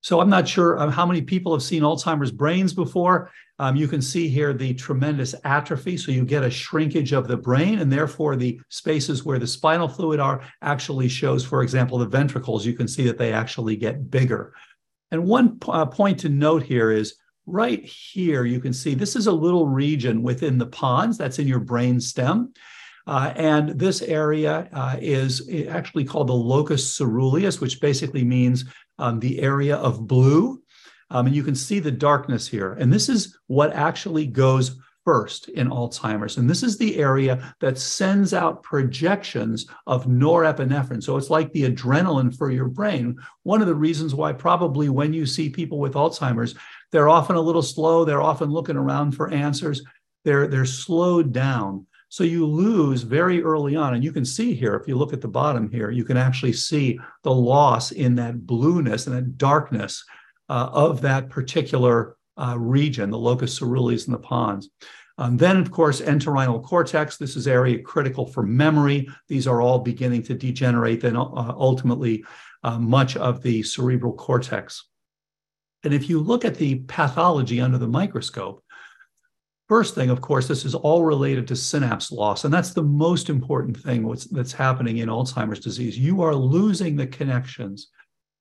So I'm not sure um, how many people have seen Alzheimer's brains before. Um, you can see here the tremendous atrophy. So you get a shrinkage of the brain, and therefore the spaces where the spinal fluid are actually shows, for example, the ventricles. You can see that they actually get bigger. And one uh, point to note here is right here, you can see this is a little region within the pons that's in your brain stem. Uh, and this area uh, is actually called the locus ceruleus, which basically means um, the area of blue. Um, and you can see the darkness here. And this is what actually goes first in Alzheimer's. And this is the area that sends out projections of norepinephrine. So it's like the adrenaline for your brain. One of the reasons why, probably, when you see people with Alzheimer's, they're often a little slow, they're often looking around for answers, they're, they're slowed down. So you lose very early on. And you can see here, if you look at the bottom here, you can actually see the loss in that blueness and that darkness uh, of that particular uh, region, the locus ceruleus and the pons. Um, then, of course, entorhinal cortex. This is area critical for memory. These are all beginning to degenerate, then uh, ultimately uh, much of the cerebral cortex. And if you look at the pathology under the microscope, First thing, of course, this is all related to synapse loss. And that's the most important thing that's happening in Alzheimer's disease. You are losing the connections.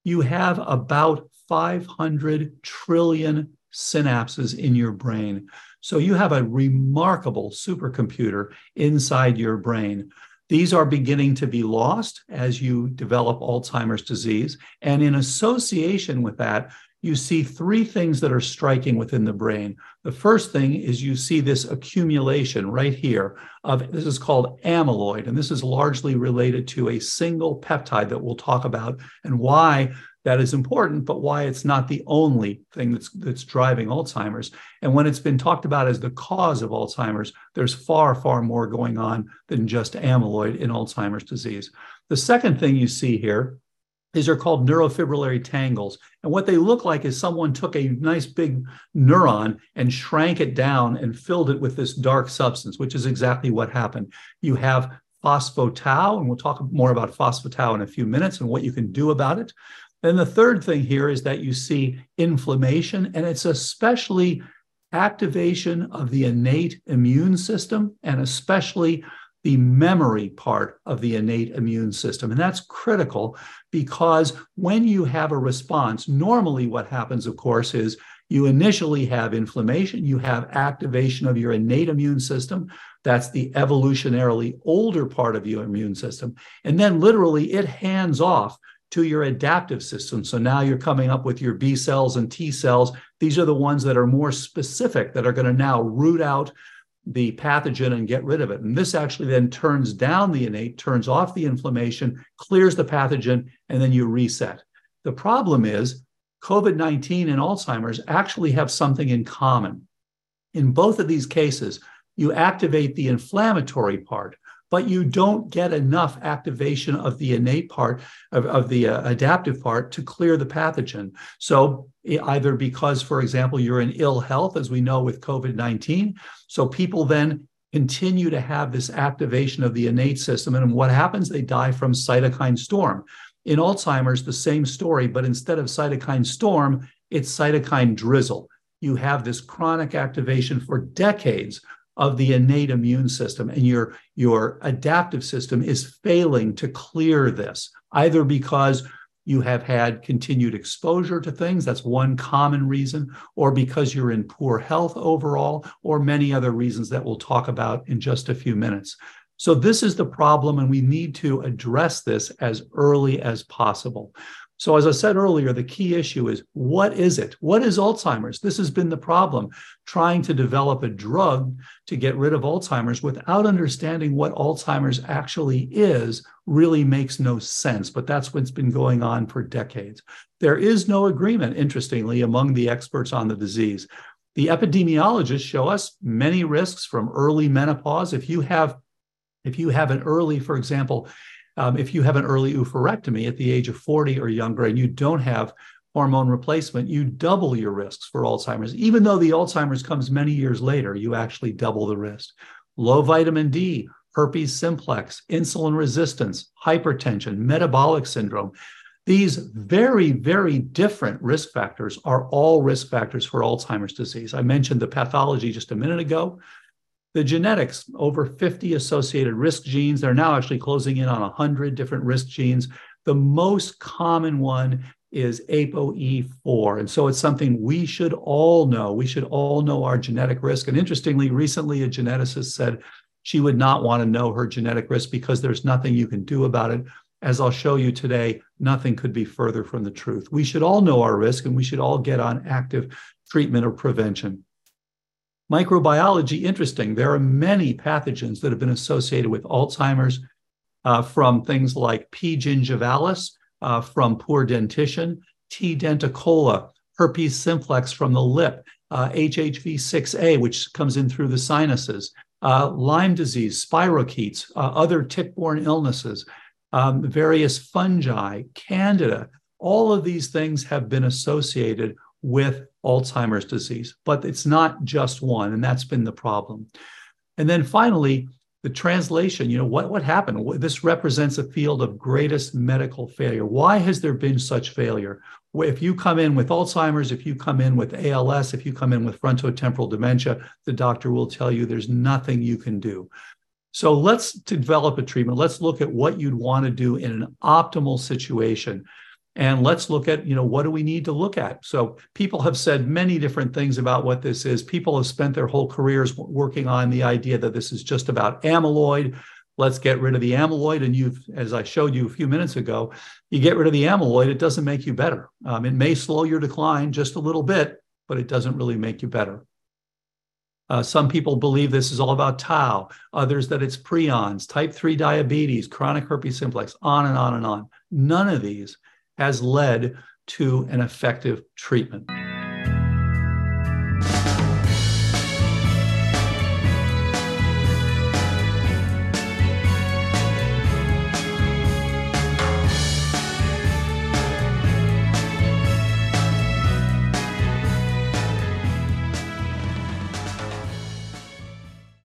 You have about 500 trillion synapses in your brain. So you have a remarkable supercomputer inside your brain. These are beginning to be lost as you develop Alzheimer's disease. And in association with that, you see three things that are striking within the brain. The first thing is you see this accumulation right here of this is called amyloid, and this is largely related to a single peptide that we'll talk about and why that is important, but why it's not the only thing that's that's driving Alzheimer's. And when it's been talked about as the cause of Alzheimer's, there's far, far more going on than just amyloid in Alzheimer's disease. The second thing you see here these are called neurofibrillary tangles. And what they look like is someone took a nice big neuron and shrank it down and filled it with this dark substance, which is exactly what happened. You have phosphotau, and we'll talk more about phosphotau in a few minutes and what you can do about it. Then the third thing here is that you see inflammation, and it's especially activation of the innate immune system and especially the memory part of the innate immune system. And that's critical because when you have a response, normally what happens, of course, is you initially have inflammation, you have activation of your innate immune system. That's the evolutionarily older part of your immune system. And then literally it hands off to your adaptive system. So now you're coming up with your B cells and T cells. These are the ones that are more specific that are going to now root out the pathogen and get rid of it. And this actually then turns down the innate, turns off the inflammation, clears the pathogen, and then you reset. The problem is COVID 19 and Alzheimer's actually have something in common. In both of these cases, you activate the inflammatory part, but you don't get enough activation of the innate part of, of the uh, adaptive part to clear the pathogen. So either because, for example, you're in ill health, as we know with COVID 19. So people then continue to have this activation of the innate system. And what happens? They die from cytokine storm. In Alzheimer's, the same story, but instead of cytokine storm, it's cytokine drizzle. You have this chronic activation for decades of the innate immune system and your your adaptive system is failing to clear this either because you have had continued exposure to things that's one common reason or because you're in poor health overall or many other reasons that we'll talk about in just a few minutes. So this is the problem and we need to address this as early as possible so, as I said earlier, the key issue is what is it? What is Alzheimer's? This has been the problem trying to develop a drug to get rid of Alzheimer's without understanding what Alzheimer's actually is really makes no sense. But that's what's been going on for decades. There is no agreement, interestingly, among the experts on the disease. The epidemiologists show us many risks from early menopause. If you have if you have an early, for example, um, if you have an early oophorectomy at the age of 40 or younger and you don't have hormone replacement, you double your risks for Alzheimer's. Even though the Alzheimer's comes many years later, you actually double the risk. Low vitamin D, herpes simplex, insulin resistance, hypertension, metabolic syndrome. These very, very different risk factors are all risk factors for Alzheimer's disease. I mentioned the pathology just a minute ago. The genetics, over 50 associated risk genes. They're now actually closing in on 100 different risk genes. The most common one is ApoE4. And so it's something we should all know. We should all know our genetic risk. And interestingly, recently a geneticist said she would not want to know her genetic risk because there's nothing you can do about it. As I'll show you today, nothing could be further from the truth. We should all know our risk and we should all get on active treatment or prevention. Microbiology, interesting. There are many pathogens that have been associated with Alzheimer's, uh, from things like P. gingivalis, uh, from poor dentition, T. denticola, herpes simplex from the lip, uh, HHV6A, which comes in through the sinuses, uh, Lyme disease, spirochetes, uh, other tick-borne illnesses, um, various fungi, candida. All of these things have been associated with Alzheimer's disease, but it's not just one, and that's been the problem. And then finally, the translation, you know, what, what happened? This represents a field of greatest medical failure. Why has there been such failure? If you come in with Alzheimer's, if you come in with ALS, if you come in with frontotemporal dementia, the doctor will tell you there's nothing you can do. So let's develop a treatment. Let's look at what you'd want to do in an optimal situation and let's look at you know what do we need to look at? So people have said many different things about what this is. People have spent their whole careers working on the idea that this is just about amyloid. Let's get rid of the amyloid. And you've as i showed you a few minutes ago you get rid of the amyloid it doesn't make you better. Um, it may slow your decline just a little bit but it doesn't really make you better. Uh, some people believe this is all about tau, others that it's prions, type 3 diabetes, chronic herpes simplex, on and on and on. None of these has led to an effective treatment.